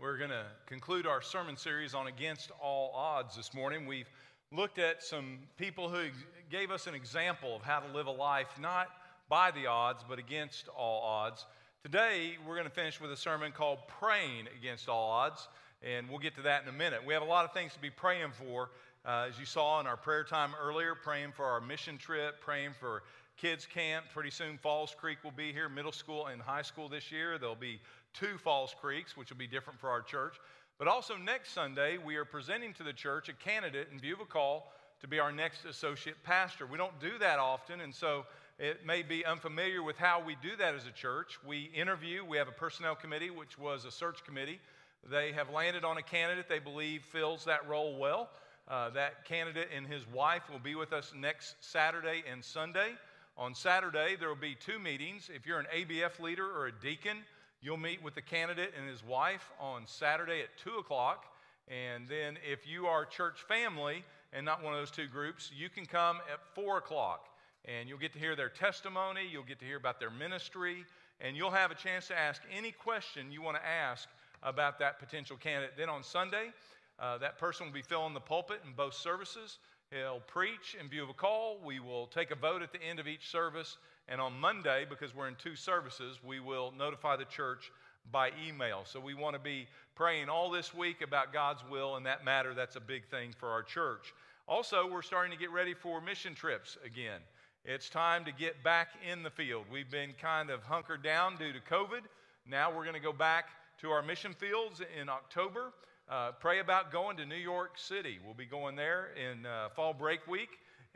We're going to conclude our sermon series on Against All Odds this morning. We've looked at some people who gave us an example of how to live a life not by the odds, but against all odds. Today, we're going to finish with a sermon called Praying Against All Odds, and we'll get to that in a minute. We have a lot of things to be praying for. Uh, as you saw in our prayer time earlier, praying for our mission trip, praying for kids camp. Pretty soon, Falls Creek will be here, middle school and high school this year. There'll be two Falls Creeks, which will be different for our church. But also, next Sunday, we are presenting to the church a candidate in view of a call to be our next associate pastor. We don't do that often, and so it may be unfamiliar with how we do that as a church. We interview, we have a personnel committee, which was a search committee. They have landed on a candidate they believe fills that role well. Uh, that candidate and his wife will be with us next Saturday and Sunday. On Saturday, there will be two meetings. If you're an ABF leader or a deacon, you'll meet with the candidate and his wife on Saturday at 2 o'clock. And then if you are church family and not one of those two groups, you can come at 4 o'clock. And you'll get to hear their testimony, you'll get to hear about their ministry, and you'll have a chance to ask any question you want to ask about that potential candidate. Then on Sunday, uh, that person will be filling the pulpit in both services. He'll preach in view of a call. We will take a vote at the end of each service. And on Monday, because we're in two services, we will notify the church by email. So we want to be praying all this week about God's will in that matter. That's a big thing for our church. Also, we're starting to get ready for mission trips again. It's time to get back in the field. We've been kind of hunkered down due to COVID. Now we're going to go back to our mission fields in October. Uh, pray about going to New York City. We'll be going there in uh, fall break week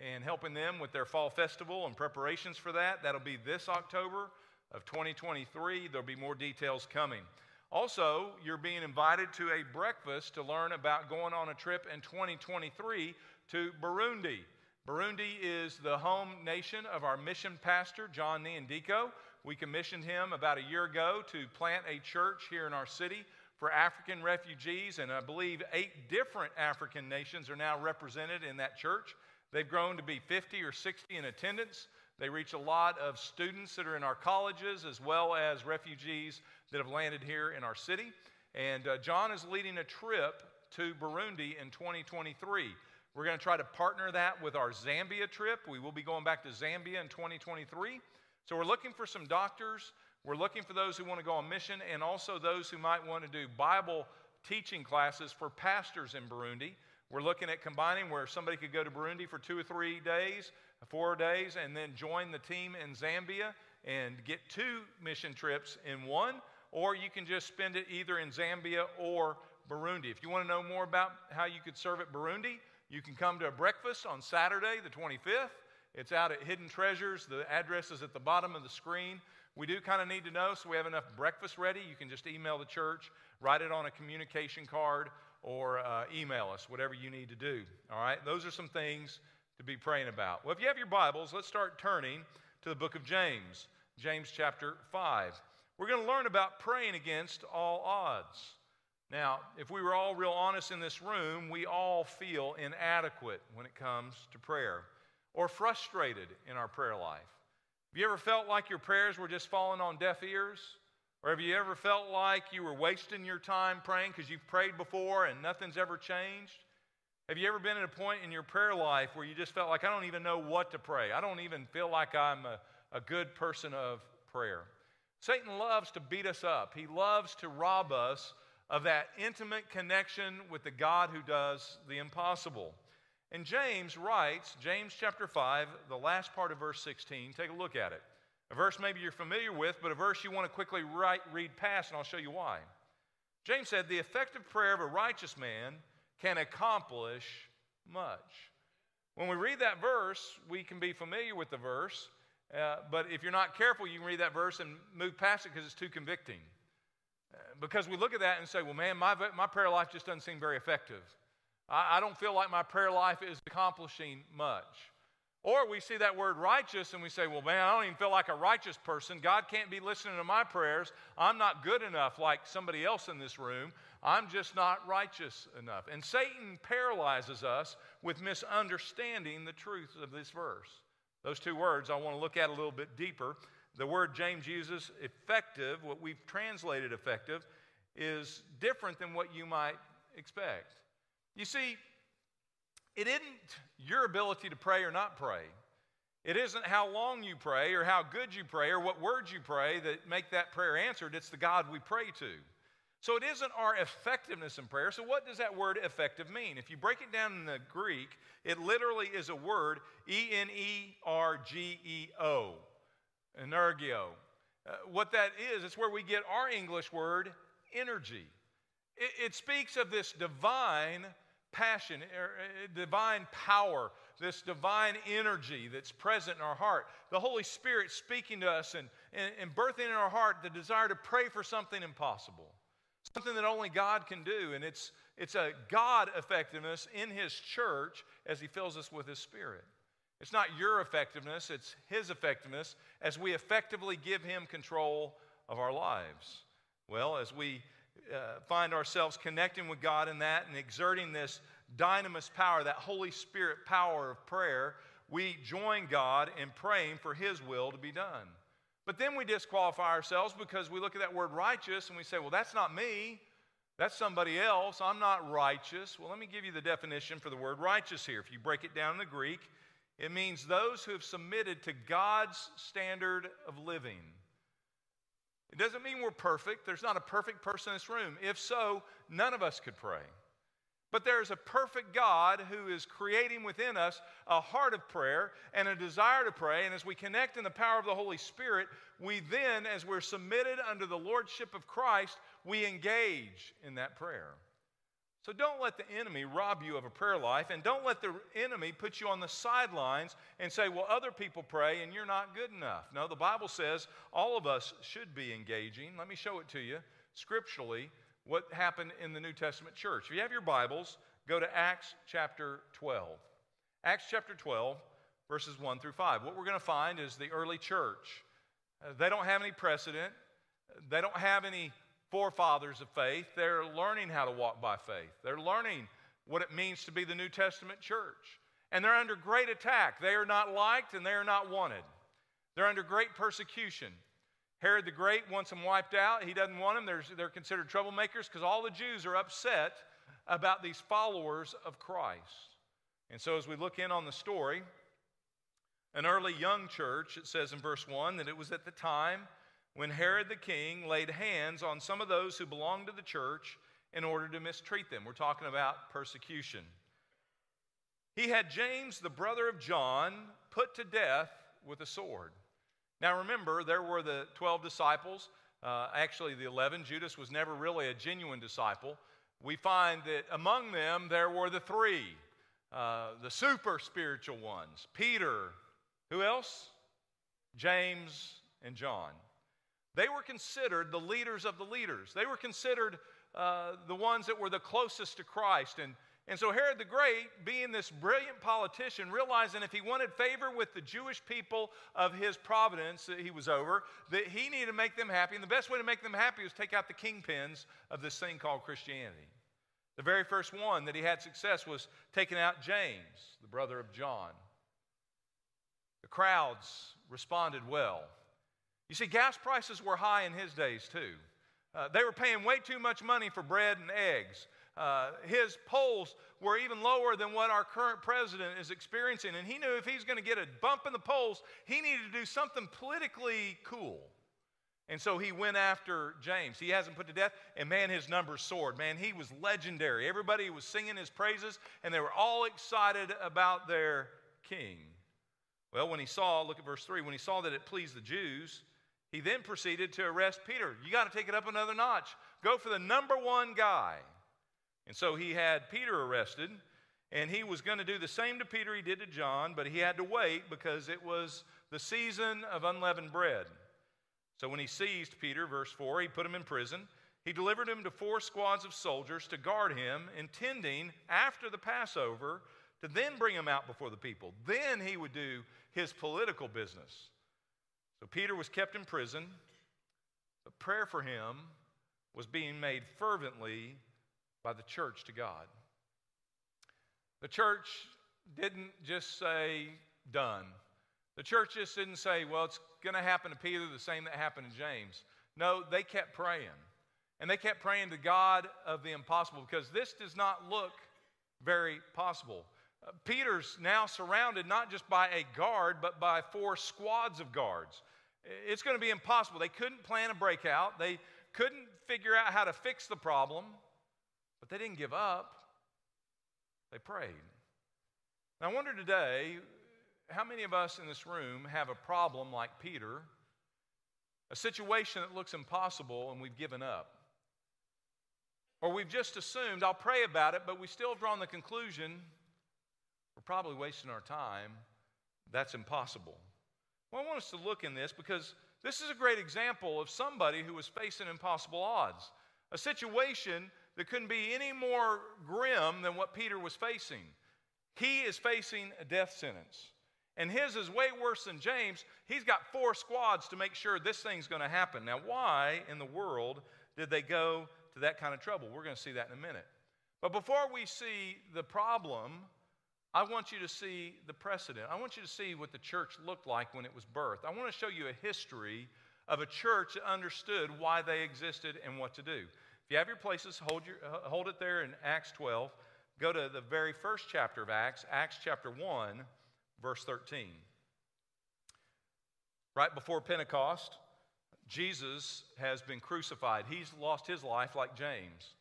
and helping them with their fall festival and preparations for that. That'll be this October of 2023. There'll be more details coming. Also, you're being invited to a breakfast to learn about going on a trip in 2023 to Burundi. Burundi is the home nation of our mission pastor, John Niandiko. We commissioned him about a year ago to plant a church here in our city for African refugees, and I believe eight different African nations are now represented in that church. They've grown to be 50 or 60 in attendance. They reach a lot of students that are in our colleges as well as refugees that have landed here in our city. And uh, John is leading a trip to Burundi in 2023. We're going to try to partner that with our Zambia trip. We will be going back to Zambia in 2023. So we're looking for some doctors, we're looking for those who want to go on mission and also those who might want to do Bible teaching classes for pastors in Burundi. We're looking at combining where somebody could go to Burundi for two or three days, four days, and then join the team in Zambia and get two mission trips in one, or you can just spend it either in Zambia or Burundi. If you want to know more about how you could serve at Burundi, you can come to a breakfast on Saturday, the 25th. It's out at Hidden Treasures. The address is at the bottom of the screen. We do kind of need to know, so we have enough breakfast ready. You can just email the church, write it on a communication card, or uh, email us, whatever you need to do. All right? Those are some things to be praying about. Well, if you have your Bibles, let's start turning to the book of James, James chapter 5. We're going to learn about praying against all odds. Now, if we were all real honest in this room, we all feel inadequate when it comes to prayer or frustrated in our prayer life. Have you ever felt like your prayers were just falling on deaf ears? Or have you ever felt like you were wasting your time praying because you've prayed before and nothing's ever changed? Have you ever been at a point in your prayer life where you just felt like, I don't even know what to pray? I don't even feel like I'm a, a good person of prayer. Satan loves to beat us up, he loves to rob us of that intimate connection with the God who does the impossible. And James writes, James chapter 5, the last part of verse 16, take a look at it. A verse maybe you're familiar with, but a verse you want to quickly write, read past, and I'll show you why. James said, The effective prayer of a righteous man can accomplish much. When we read that verse, we can be familiar with the verse, uh, but if you're not careful, you can read that verse and move past it because it's too convicting. Uh, because we look at that and say, well, man, my, my prayer life just doesn't seem very effective. I, I don't feel like my prayer life is accomplishing much. Or we see that word righteous and we say, well, man, I don't even feel like a righteous person. God can't be listening to my prayers. I'm not good enough like somebody else in this room. I'm just not righteous enough. And Satan paralyzes us with misunderstanding the truth of this verse. Those two words I want to look at a little bit deeper. The word James uses, effective, what we've translated effective, is different than what you might expect. You see, it isn't your ability to pray or not pray. It isn't how long you pray or how good you pray or what words you pray that make that prayer answered. It's the God we pray to. So it isn't our effectiveness in prayer. So, what does that word effective mean? If you break it down in the Greek, it literally is a word E N E R G E O, energeo. Uh, what that is, it's where we get our English word energy. It, it speaks of this divine passion, er, er, divine power, this divine energy that's present in our heart. The Holy Spirit speaking to us and, and, and birthing in our heart the desire to pray for something impossible, something that only God can do. And it's, it's a God effectiveness in His church as He fills us with His Spirit. It's not your effectiveness, it's His effectiveness as we effectively give Him control of our lives. Well, as we uh, find ourselves connecting with God in that and exerting this dynamis power, that Holy Spirit power of prayer, we join God in praying for His will to be done. But then we disqualify ourselves because we look at that word righteous and we say, well, that's not me. That's somebody else. I'm not righteous. Well, let me give you the definition for the word righteous here. If you break it down in the Greek, it means those who have submitted to God's standard of living. It doesn't mean we're perfect. There's not a perfect person in this room. If so, none of us could pray. But there is a perfect God who is creating within us a heart of prayer and a desire to pray. And as we connect in the power of the Holy Spirit, we then, as we're submitted under the lordship of Christ, we engage in that prayer. So don't let the enemy rob you of a prayer life, and don't let the enemy put you on the sidelines and say, well, other people pray and you're not good enough. No, the Bible says all of us should be engaging. Let me show it to you scripturally what happened in the New Testament church. If you have your Bibles, go to Acts chapter 12. Acts chapter 12, verses 1 through 5. What we're going to find is the early church. Uh, they don't have any precedent, they don't have any forefathers of faith. They're learning how to walk by faith. They're learning what it means to be the New Testament church. And they're under great attack. They are not liked and they are not wanted. They're under great persecution. Herod the Great wants them wiped out. He doesn't want them. They're, they're considered troublemakers because all the Jews are upset about these followers of Christ. And so, as we look in on the story, an early young church, it says in verse 1 that it was at the time when Herod the king laid hands on some of those who belonged to the church in order to mistreat them. We're talking about persecution. He had James, the brother of John, put to death with a sword. Now remember, there were the 12 disciples, uh, actually, the 11. Judas was never really a genuine disciple. We find that among them there were the three, uh, the super spiritual ones Peter, who else? James and John. They were considered the leaders of the leaders. They were considered uh, the ones that were the closest to Christ. And, and so Herod the Great, being this brilliant politician, realizing if he wanted favor with the Jewish people of his providence that he was over, that he needed to make them happy. And the best way to make them happy was take out the kingpins of this thing called Christianity. The very first one that he had success was taking out James, the brother of John. The crowds responded well. You see, gas prices were high in his days too. Uh, they were paying way too much money for bread and eggs. Uh, his polls were even lower than what our current president is experiencing. And he knew if he's going to get a bump in the polls, he needed to do something politically cool. And so he went after James. He hasn't put to death, and man, his numbers soared. Man, he was legendary. Everybody was singing his praises, and they were all excited about their king. Well, when he saw, look at verse 3, when he saw that it pleased the Jews, he then proceeded to arrest Peter. You got to take it up another notch. Go for the number one guy. And so he had Peter arrested, and he was going to do the same to Peter he did to John, but he had to wait because it was the season of unleavened bread. So when he seized Peter, verse 4, he put him in prison. He delivered him to four squads of soldiers to guard him, intending after the Passover to then bring him out before the people. Then he would do his political business. So Peter was kept in prison, but prayer for him was being made fervently by the church to God. The church didn't just say, done. The church just didn't say, well, it's going to happen to Peter the same that happened to James. No, they kept praying. And they kept praying to God of the impossible because this does not look very possible. Uh, Peter's now surrounded not just by a guard, but by four squads of guards. It's going to be impossible. They couldn't plan a breakout, they couldn't figure out how to fix the problem, but they didn't give up. They prayed. Now, I wonder today how many of us in this room have a problem like Peter, a situation that looks impossible, and we've given up? Or we've just assumed, I'll pray about it, but we still have drawn the conclusion we're probably wasting our time. That's impossible. Well, I want us to look in this because this is a great example of somebody who was facing impossible odds, a situation that couldn't be any more grim than what Peter was facing. He is facing a death sentence. And his is way worse than James. He's got four squads to make sure this thing's going to happen. Now, why in the world did they go to that kind of trouble? We're going to see that in a minute. But before we see the problem, I want you to see the precedent. I want you to see what the church looked like when it was birthed. I want to show you a history of a church that understood why they existed and what to do. If you have your places, hold, your, uh, hold it there in Acts 12. Go to the very first chapter of Acts, Acts chapter 1, verse 13. Right before Pentecost, Jesus has been crucified. He's lost his life like James.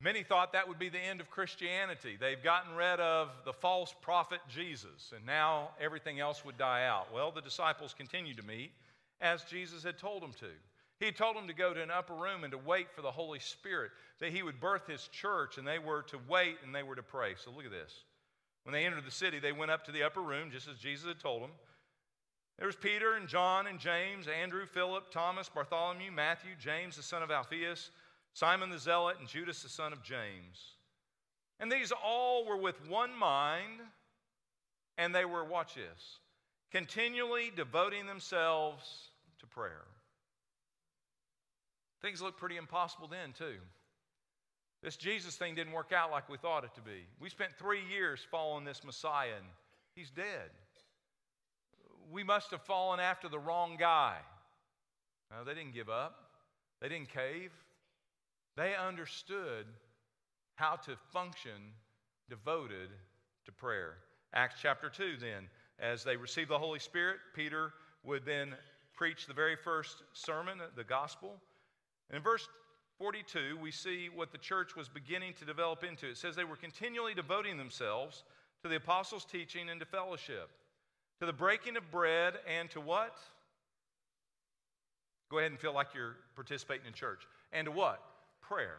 Many thought that would be the end of Christianity. They've gotten rid of the false prophet Jesus, and now everything else would die out. Well, the disciples continued to meet as Jesus had told them to. He told them to go to an upper room and to wait for the Holy Spirit, that He would birth His church, and they were to wait and they were to pray. So look at this. When they entered the city, they went up to the upper room, just as Jesus had told them. There was Peter and John and James, Andrew, Philip, Thomas, Bartholomew, Matthew, James, the son of Alphaeus. Simon the Zealot, and Judas the son of James. And these all were with one mind, and they were, watch this, continually devoting themselves to prayer. Things looked pretty impossible then, too. This Jesus thing didn't work out like we thought it to be. We spent three years following this Messiah, and he's dead. We must have fallen after the wrong guy. No, they didn't give up, they didn't cave. They understood how to function devoted to prayer. Acts chapter 2, then, as they received the Holy Spirit, Peter would then preach the very first sermon, the gospel. And in verse 42, we see what the church was beginning to develop into. It says they were continually devoting themselves to the apostles' teaching and to fellowship, to the breaking of bread, and to what? Go ahead and feel like you're participating in church. And to what? Prayer.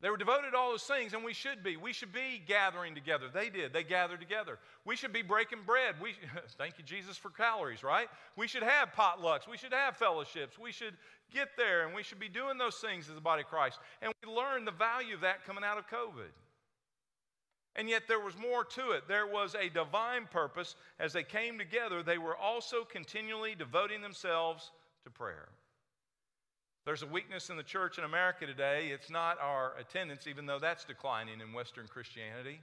They were devoted to all those things, and we should be. We should be gathering together. They did. They gathered together. We should be breaking bread. We thank you, Jesus, for calories, right? We should have potlucks. We should have fellowships. We should get there, and we should be doing those things as the body of Christ. And we learned the value of that coming out of COVID. And yet there was more to it. There was a divine purpose. As they came together, they were also continually devoting themselves to prayer. There's a weakness in the church in America today. It's not our attendance, even though that's declining in Western Christianity.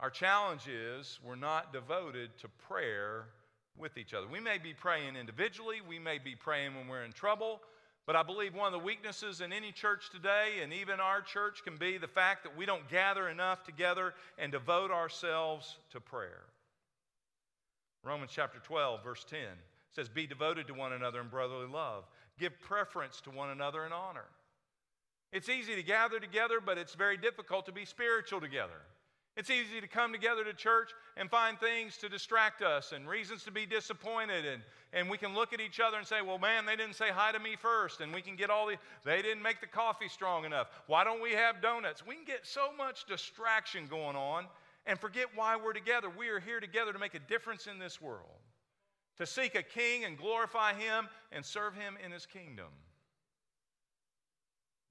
Our challenge is we're not devoted to prayer with each other. We may be praying individually, we may be praying when we're in trouble, but I believe one of the weaknesses in any church today, and even our church, can be the fact that we don't gather enough together and devote ourselves to prayer. Romans chapter 12, verse 10 says, Be devoted to one another in brotherly love give preference to one another in honor. It's easy to gather together, but it's very difficult to be spiritual together. It's easy to come together to church and find things to distract us and reasons to be disappointed. And, and we can look at each other and say, well, man, they didn't say hi to me first. And we can get all the, they didn't make the coffee strong enough. Why don't we have donuts? We can get so much distraction going on and forget why we're together. We are here together to make a difference in this world to seek a king and glorify him and serve him in his kingdom.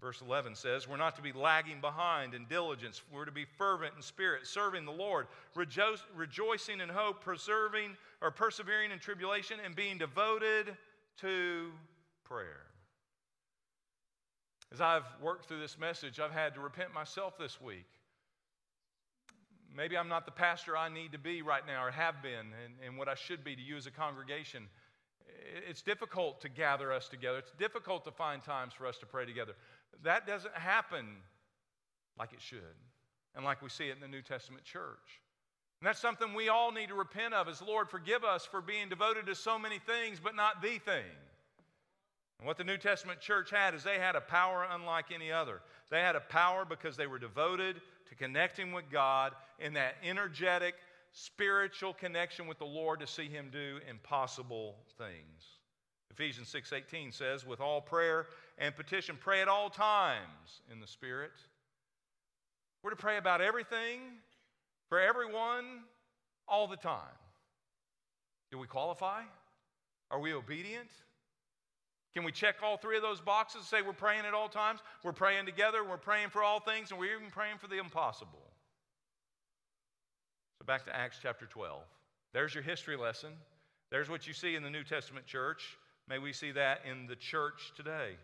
Verse 11 says, We're not to be lagging behind in diligence. We're to be fervent in spirit, serving the Lord, rejo- rejoicing in hope, preserving or persevering in tribulation, and being devoted to prayer. As I've worked through this message, I've had to repent myself this week. Maybe I'm not the pastor I need to be right now or have been and, and what I should be to you as a congregation. It's difficult to gather us together. It's difficult to find times for us to pray together. That doesn't happen like it should and like we see it in the New Testament church. And that's something we all need to repent of is Lord, forgive us for being devoted to so many things, but not the thing. And what the New Testament church had is they had a power unlike any other. They had a power because they were devoted to connecting with God in that energetic, spiritual connection with the Lord to see Him do impossible things. Ephesians 6:18 says, "With all prayer and petition, pray at all times in the Spirit." We're to pray about everything, for everyone, all the time. Do we qualify? Are we obedient? Can we check all three of those boxes and say we're praying at all times? We're praying together, we're praying for all things, and we're even praying for the impossible. So back to Acts chapter 12. There's your history lesson. There's what you see in the New Testament church. May we see that in the church today.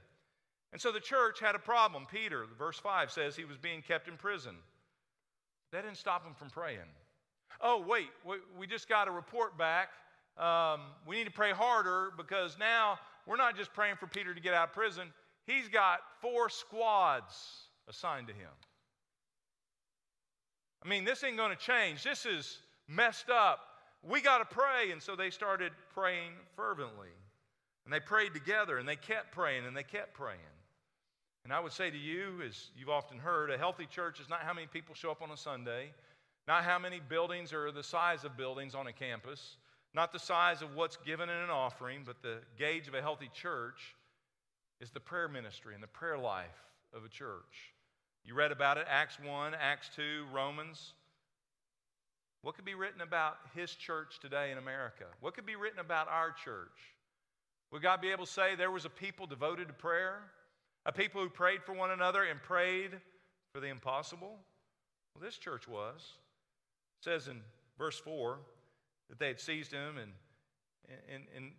And so the church had a problem. Peter, verse 5 says he was being kept in prison. That didn't stop him from praying. Oh, wait, we just got a report back. Um, we need to pray harder because now we're not just praying for Peter to get out of prison, he's got four squads assigned to him. I mean, this ain't going to change. This is messed up. We got to pray. And so they started praying fervently. And they prayed together and they kept praying and they kept praying. And I would say to you, as you've often heard, a healthy church is not how many people show up on a Sunday, not how many buildings or the size of buildings on a campus, not the size of what's given in an offering, but the gauge of a healthy church is the prayer ministry and the prayer life of a church. You read about it, Acts 1, Acts 2, Romans. What could be written about his church today in America? What could be written about our church? Would God be able to say there was a people devoted to prayer? A people who prayed for one another and prayed for the impossible? Well, this church was. It says in verse 4 that they had seized him and, and, and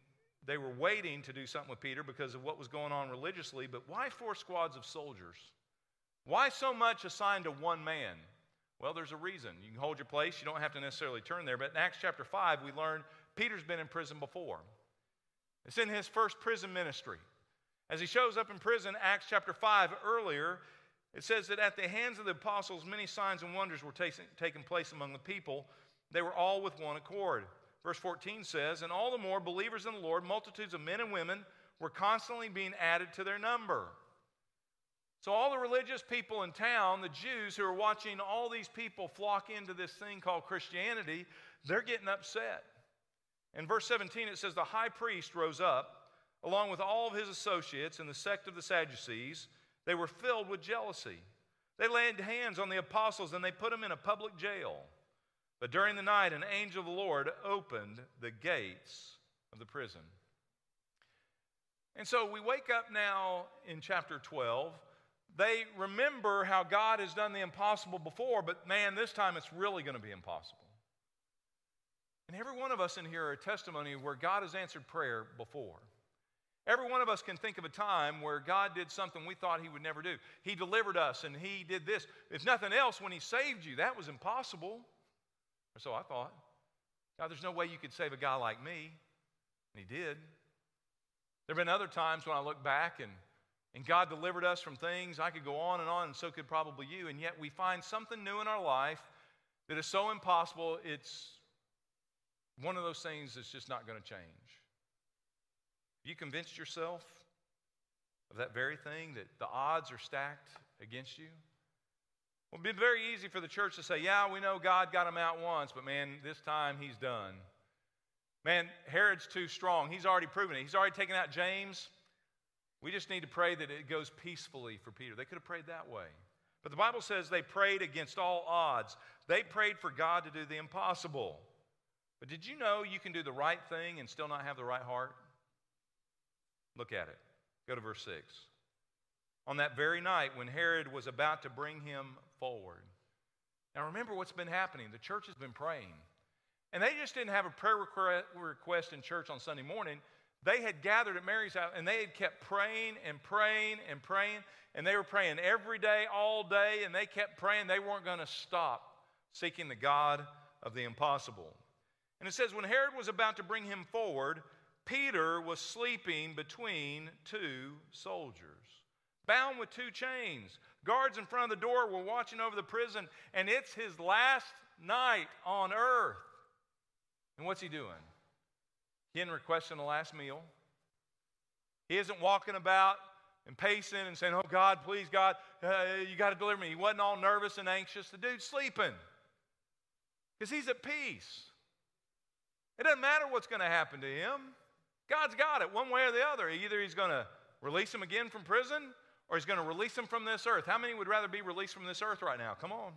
they were waiting to do something with Peter because of what was going on religiously. But why four squads of soldiers? Why so much assigned to one man? Well, there's a reason. You can hold your place. You don't have to necessarily turn there. But in Acts chapter 5, we learn Peter's been in prison before. It's in his first prison ministry. As he shows up in prison, Acts chapter 5, earlier, it says that at the hands of the apostles, many signs and wonders were taking place among the people. They were all with one accord. Verse 14 says, And all the more believers in the Lord, multitudes of men and women, were constantly being added to their number. So, all the religious people in town, the Jews who are watching all these people flock into this thing called Christianity, they're getting upset. In verse 17, it says, The high priest rose up along with all of his associates in the sect of the Sadducees, they were filled with jealousy. They laid hands on the apostles and they put them in a public jail. But during the night, an angel of the Lord opened the gates of the prison. And so we wake up now in chapter 12. They remember how God has done the impossible before, but man, this time it's really going to be impossible. And every one of us in here are a testimony where God has answered prayer before. Every one of us can think of a time where God did something we thought He would never do. He delivered us and He did this. If nothing else, when He saved you, that was impossible. Or so I thought. God, there's no way you could save a guy like me. And He did. There have been other times when I look back and, and God delivered us from things. I could go on and on, and so could probably you. And yet we find something new in our life that is so impossible, it's one of those things that's just not going to change. Have you convinced yourself of that very thing, that the odds are stacked against you? Well, it'd be very easy for the church to say, yeah, we know God got him out once, but man, this time he's done. Man, Herod's too strong. He's already proven it. He's already taken out James. We just need to pray that it goes peacefully for Peter. They could have prayed that way. But the Bible says they prayed against all odds. They prayed for God to do the impossible. But did you know you can do the right thing and still not have the right heart? Look at it. Go to verse 6. On that very night when Herod was about to bring him forward. Now remember what's been happening. The church has been praying. And they just didn't have a prayer request in church on Sunday morning. They had gathered at Mary's house and they had kept praying and praying and praying. And they were praying every day, all day, and they kept praying. They weren't going to stop seeking the God of the impossible. And it says, when Herod was about to bring him forward, Peter was sleeping between two soldiers, bound with two chains. Guards in front of the door were watching over the prison, and it's his last night on earth. And what's he doing? He isn't requesting the last meal. He isn't walking about and pacing and saying, Oh, God, please, God, uh, you got to deliver me. He wasn't all nervous and anxious. The dude's sleeping because he's at peace. It doesn't matter what's going to happen to him. God's got it one way or the other. Either he's going to release him again from prison or he's going to release him from this earth. How many would rather be released from this earth right now? Come on.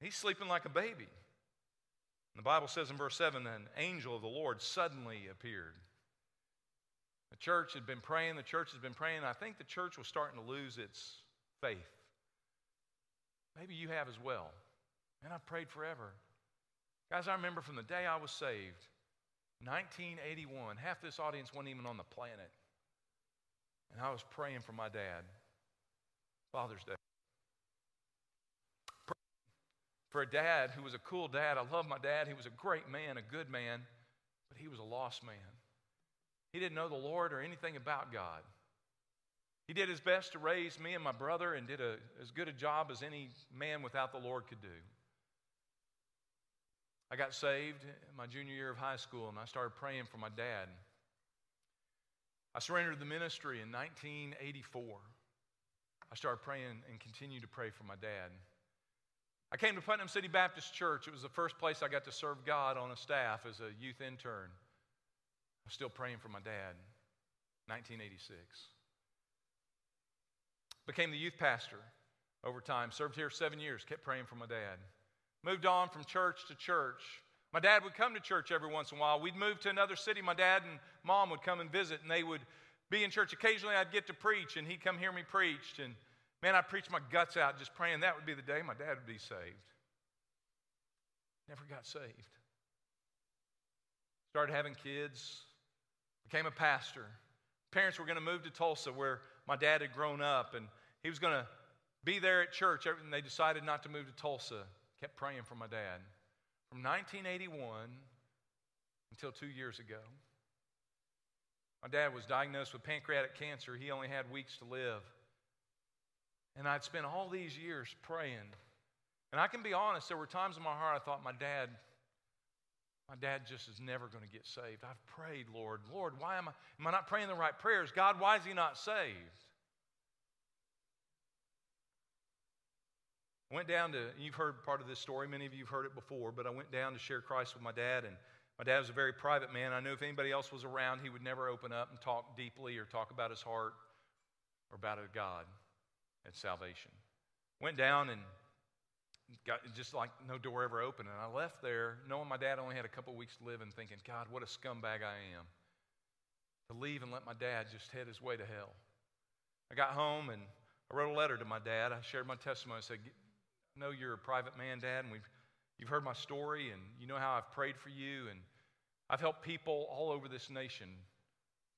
He's sleeping like a baby. the Bible says in verse 7 an angel of the Lord suddenly appeared. The church had been praying, the church has been praying. I think the church was starting to lose its faith. Maybe you have as well. And I've prayed forever. Guys, I remember from the day I was saved, 1981, half this audience wasn't even on the planet. And I was praying for my dad, Father's Day. For a dad who was a cool dad, I love my dad. He was a great man, a good man, but he was a lost man. He didn't know the Lord or anything about God. He did his best to raise me and my brother and did a, as good a job as any man without the Lord could do. I got saved my junior year of high school and I started praying for my dad. I surrendered the ministry in 1984. I started praying and continued to pray for my dad. I came to Putnam City Baptist Church. It was the first place I got to serve God on a staff as a youth intern. I'm still praying for my dad. 1986. Became the youth pastor over time. Served here seven years. Kept praying for my dad. Moved on from church to church. My dad would come to church every once in a while. We'd move to another city. My dad and mom would come and visit, and they would be in church. Occasionally, I'd get to preach, and he'd come hear me preach. And Man, I preached my guts out just praying that would be the day my dad would be saved. Never got saved. Started having kids, became a pastor. Parents were going to move to Tulsa where my dad had grown up, and he was going to be there at church, and they decided not to move to Tulsa. Kept praying for my dad. From 1981 until two years ago. My dad was diagnosed with pancreatic cancer. He only had weeks to live. And I'd spent all these years praying. And I can be honest, there were times in my heart I thought, my dad, my dad just is never going to get saved. I've prayed, Lord, Lord, why am I, am I not praying the right prayers? God, why is he not saved? I went down to, you've heard part of this story, many of you have heard it before, but I went down to share Christ with my dad, and my dad was a very private man. I knew if anybody else was around, he would never open up and talk deeply or talk about his heart or about a God and salvation. Went down and got just like no door ever opened. And I left there knowing my dad only had a couple weeks to live and thinking, God, what a scumbag I am to leave and let my dad just head his way to hell. I got home and I wrote a letter to my dad. I shared my testimony. I said, know you're a private man, Dad, and we've, you've heard my story, and you know how I've prayed for you, and I've helped people all over this nation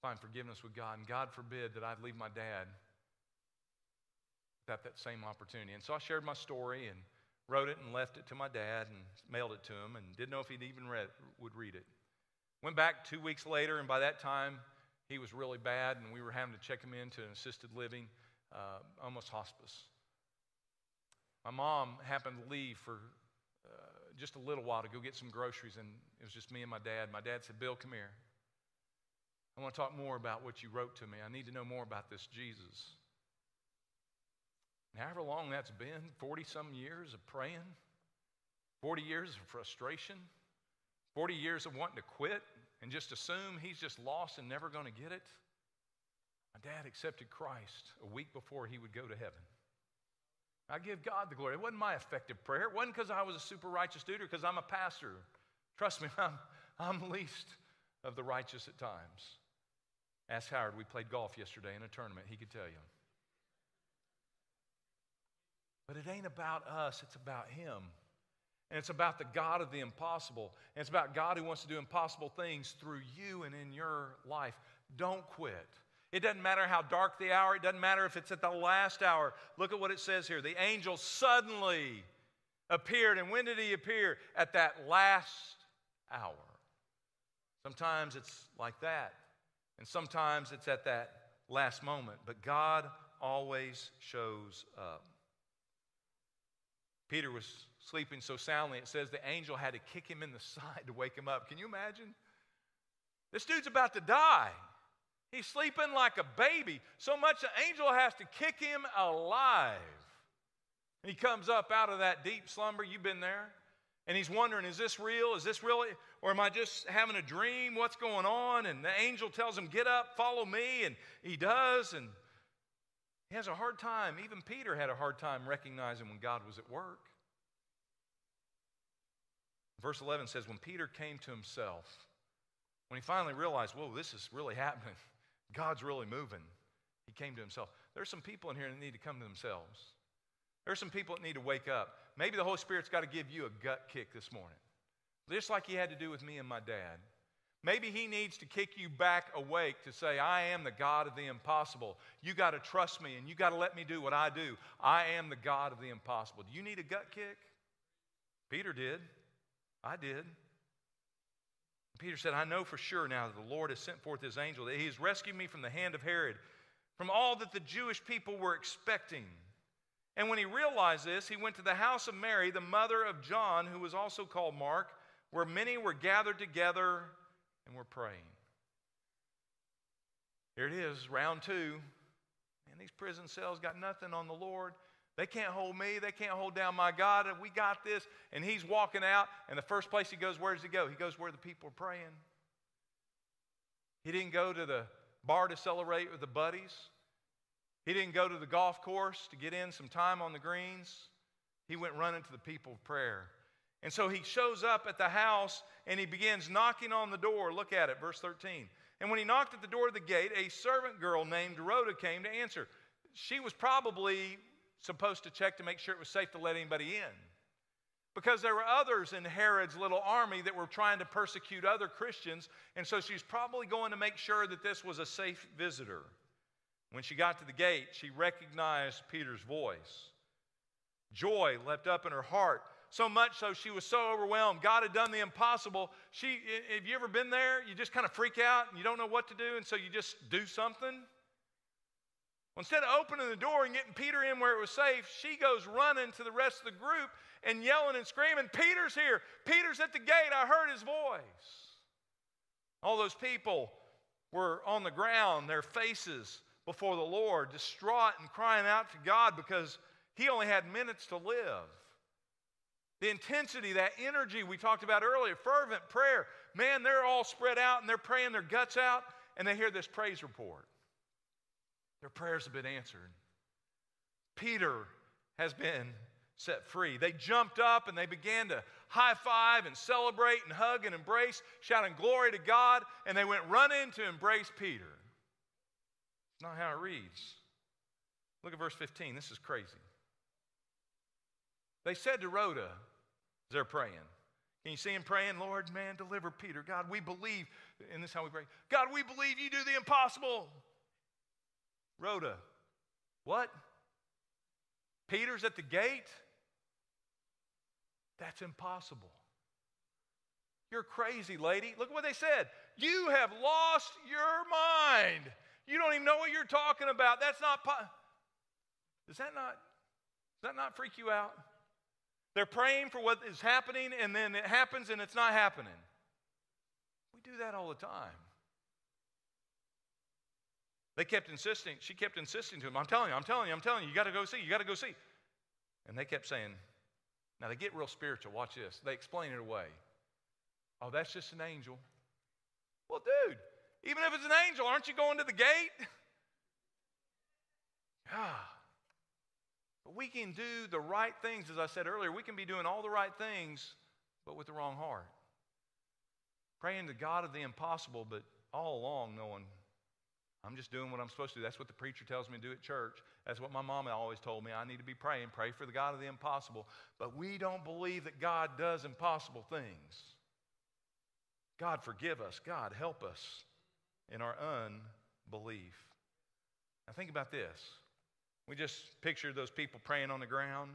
find forgiveness with God. And God forbid that I'd leave my dad without that same opportunity. And so I shared my story and wrote it and left it to my dad and mailed it to him and didn't know if he'd even read, would read it. Went back two weeks later, and by that time, he was really bad, and we were having to check him into an assisted living, uh, almost hospice. My mom happened to leave for uh, just a little while to go get some groceries, and it was just me and my dad. My dad said, Bill, come here. I want to talk more about what you wrote to me. I need to know more about this Jesus however long that's been 40 some years of praying, 40 years of frustration, 40 years of wanting to quit and just assume he's just lost and never going to get it. My dad accepted Christ a week before he would go to heaven. I give God the glory. It wasn't my effective prayer. It wasn't because I was a super righteous dude or because I'm a pastor. Trust me, I'm, I'm least of the righteous at times. Ask Howard. We played golf yesterday in a tournament. He could tell you. But it ain't about us, it's about Him. And it's about the God of the impossible. And it's about God who wants to do impossible things through you and in your life. Don't quit. It doesn't matter how dark the hour, it doesn't matter if it's at the last hour. Look at what it says here. The angel suddenly appeared. And when did he appear? At that last hour. Sometimes it's like that, and sometimes it's at that last moment, but God always shows up. Peter was sleeping so soundly, it says the angel had to kick him in the side to wake him up. Can you imagine? This dude's about to die. He's sleeping like a baby, so much the angel has to kick him alive. And he comes up out of that deep slumber. You've been there. And he's wondering, is this real? Is this really? Or am I just having a dream? What's going on? And the angel tells him, Get up, follow me. And he does. And he has a hard time. Even Peter had a hard time recognizing when God was at work. Verse 11 says, When Peter came to himself, when he finally realized, Whoa, this is really happening, God's really moving, he came to himself. There's some people in here that need to come to themselves. There's some people that need to wake up. Maybe the Holy Spirit's got to give you a gut kick this morning, just like He had to do with me and my dad. Maybe He needs to kick you back awake to say, I am the God of the impossible. You got to trust me and you got to let me do what I do. I am the God of the impossible. Do you need a gut kick? Peter did. I did. Peter said, I know for sure now that the Lord has sent forth his angel, that he has rescued me from the hand of Herod, from all that the Jewish people were expecting. And when he realized this, he went to the house of Mary, the mother of John, who was also called Mark, where many were gathered together and were praying. Here it is, round two. And these prison cells got nothing on the Lord. They can't hold me. They can't hold down my God. We got this. And he's walking out, and the first place he goes, where does he go? He goes where the people are praying. He didn't go to the bar to celebrate with the buddies. He didn't go to the golf course to get in some time on the greens. He went running to the people of prayer. And so he shows up at the house and he begins knocking on the door. Look at it, verse 13. And when he knocked at the door of the gate, a servant girl named Rhoda came to answer. She was probably supposed to check to make sure it was safe to let anybody in. Because there were others in Herod's little army that were trying to persecute other Christians, and so she's probably going to make sure that this was a safe visitor. When she got to the gate, she recognized Peter's voice. Joy leapt up in her heart, so much so she was so overwhelmed. God had done the impossible. She, have you ever been there? You just kind of freak out and you don't know what to do, and so you just do something? Instead of opening the door and getting Peter in where it was safe, she goes running to the rest of the group and yelling and screaming, Peter's here! Peter's at the gate! I heard his voice. All those people were on the ground, their faces before the Lord, distraught and crying out to God because he only had minutes to live. The intensity, that energy we talked about earlier, fervent prayer. Man, they're all spread out and they're praying their guts out, and they hear this praise report. Their prayers have been answered. Peter has been set free. They jumped up and they began to high five and celebrate and hug and embrace, shouting glory to God, and they went running to embrace Peter. It's not how it reads. Look at verse 15. This is crazy. They said to Rhoda, they're praying. Can you see him praying, Lord, man, deliver Peter? God, we believe, and this is how we pray. God, we believe you do the impossible. Rhoda, what? Peter's at the gate? That's impossible. You're crazy, lady. Look what they said. You have lost your mind. You don't even know what you're talking about. That's not. Po- does that not? Does that not freak you out? They're praying for what is happening, and then it happens, and it's not happening. We do that all the time. They kept insisting. She kept insisting to him. I'm telling you. I'm telling you. I'm telling you. You got to go see. You got to go see. And they kept saying. Now they get real spiritual. Watch this. They explain it away. Oh, that's just an angel. Well, dude, even if it's an angel, aren't you going to the gate? Yeah. But we can do the right things, as I said earlier. We can be doing all the right things, but with the wrong heart. Praying to God of the impossible, but all along knowing I'm just doing what I'm supposed to do. That's what the preacher tells me to do at church. That's what my mama always told me. I need to be praying. Pray for the God of the impossible. But we don't believe that God does impossible things. God, forgive us. God, help us in our unbelief. Now, think about this. We just pictured those people praying on the ground.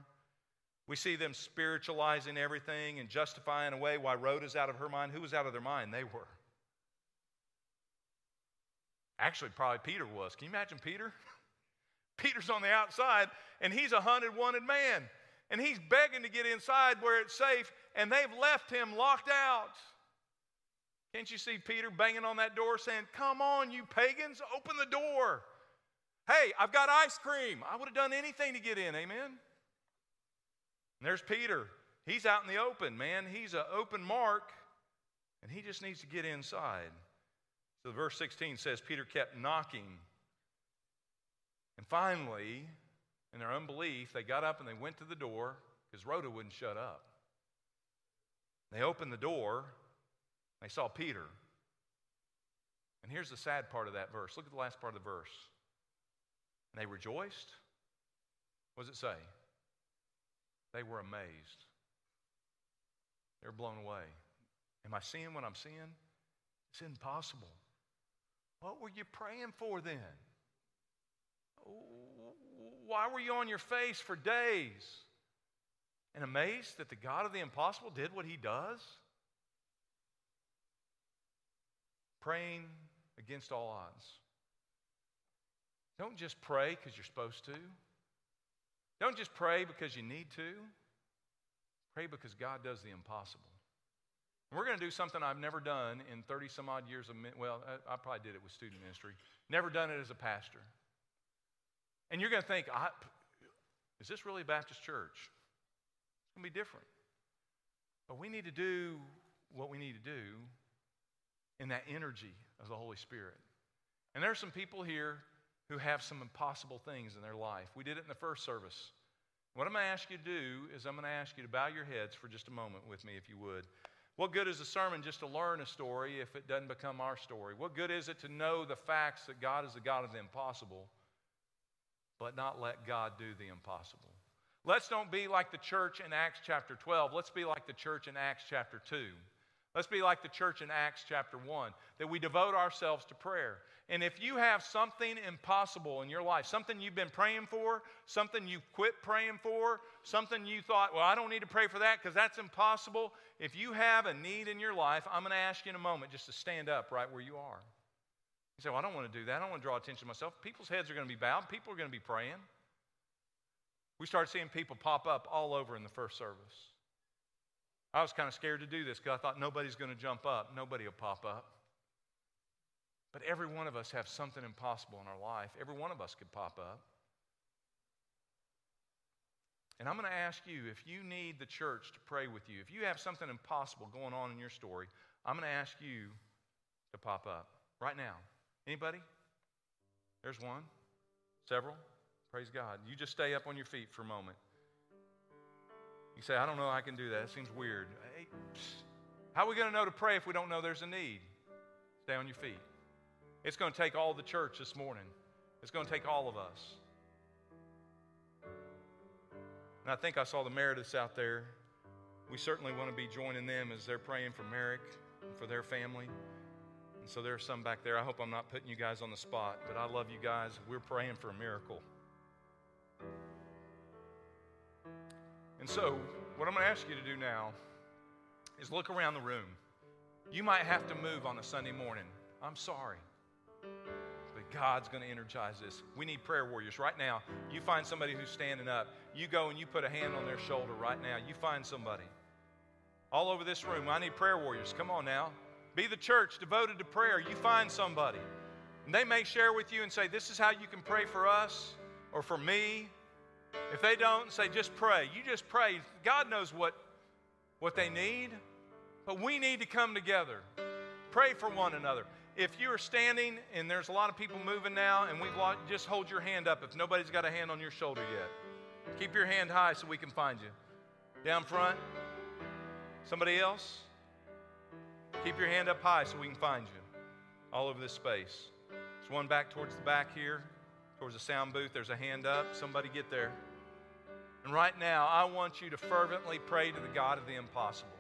We see them spiritualizing everything and justifying away why Rhoda's out of her mind. Who was out of their mind? They were. Actually, probably Peter was. Can you imagine Peter? Peter's on the outside, and he's a hunted, wanted man. And he's begging to get inside where it's safe, and they've left him locked out. Can't you see Peter banging on that door saying, Come on, you pagans, open the door. Hey, I've got ice cream. I would have done anything to get in, amen? And there's Peter. He's out in the open, man. He's an open mark, and he just needs to get inside. So verse 16 says Peter kept knocking. And finally, in their unbelief, they got up and they went to the door because Rhoda wouldn't shut up. They opened the door, they saw Peter. And here's the sad part of that verse. Look at the last part of the verse. And they rejoiced. What does it say? They were amazed. They were blown away. Am I seeing what I'm seeing? It's impossible. What were you praying for then? Why were you on your face for days? And amazed that the God of the impossible did what he does? Praying against all odds. Don't just pray because you're supposed to. Don't just pray because you need to. Pray because God does the impossible. We're going to do something I've never done in 30 some odd years of, well, I, I probably did it with student ministry. Never done it as a pastor. And you're going to think, is this really a Baptist church? It's going to be different. But we need to do what we need to do in that energy of the Holy Spirit. And there are some people here who have some impossible things in their life. We did it in the first service. What I'm going to ask you to do is I'm going to ask you to bow your heads for just a moment with me, if you would. What good is a sermon just to learn a story if it doesn't become our story? What good is it to know the facts that God is the God of the impossible, but not let God do the impossible? Let's don't be like the church in Acts chapter 12. Let's be like the church in Acts chapter 2. Let's be like the church in Acts chapter 1, that we devote ourselves to prayer. And if you have something impossible in your life, something you've been praying for, something you quit praying for, something you thought, well, I don't need to pray for that because that's impossible. If you have a need in your life, I'm going to ask you in a moment just to stand up right where you are. You say, well, I don't want to do that. I don't want to draw attention to myself. People's heads are going to be bowed, people are going to be praying. We start seeing people pop up all over in the first service. I was kind of scared to do this because I thought nobody's going to jump up, nobody will pop up. But every one of us have something impossible in our life. Every one of us could pop up. And I'm going to ask you if you need the church to pray with you, if you have something impossible going on in your story, I'm going to ask you to pop up right now. Anybody? There's one, several. Praise God. You just stay up on your feet for a moment. You say, I don't know how I can do that. It seems weird. Hey, how are we going to know to pray if we don't know there's a need? Stay on your feet. It's going to take all the church this morning. It's going to take all of us. And I think I saw the Merediths out there. We certainly want to be joining them as they're praying for Merrick and for their family. And so there are some back there. I hope I'm not putting you guys on the spot, but I love you guys. We're praying for a miracle. So, what I'm going to ask you to do now is look around the room. You might have to move on a Sunday morning. I'm sorry. But God's going to energize this. We need prayer warriors right now. You find somebody who's standing up. You go and you put a hand on their shoulder right now. You find somebody. All over this room, I need prayer warriors. Come on now. Be the church devoted to prayer. You find somebody. And they may share with you and say, This is how you can pray for us or for me. If they don't, say, Just pray. You just pray. God knows what, what they need, but we need to come together. Pray for one another if you are standing and there's a lot of people moving now and we've lost, just hold your hand up if nobody's got a hand on your shoulder yet. Keep your hand high so we can find you. Down front. Somebody else? Keep your hand up high so we can find you. All over this space. There's one back towards the back here, towards the sound booth. There's a hand up. Somebody get there. And right now, I want you to fervently pray to the God of the impossible.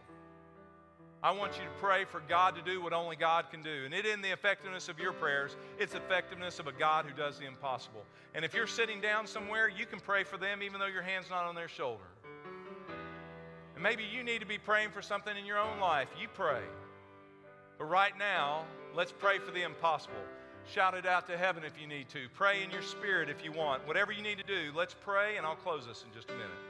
I want you to pray for God to do what only God can do. And it isn't the effectiveness of your prayers, it's the effectiveness of a God who does the impossible. And if you're sitting down somewhere, you can pray for them even though your hand's not on their shoulder. And maybe you need to be praying for something in your own life. You pray. But right now, let's pray for the impossible. Shout it out to heaven if you need to. Pray in your spirit if you want. Whatever you need to do, let's pray, and I'll close this in just a minute.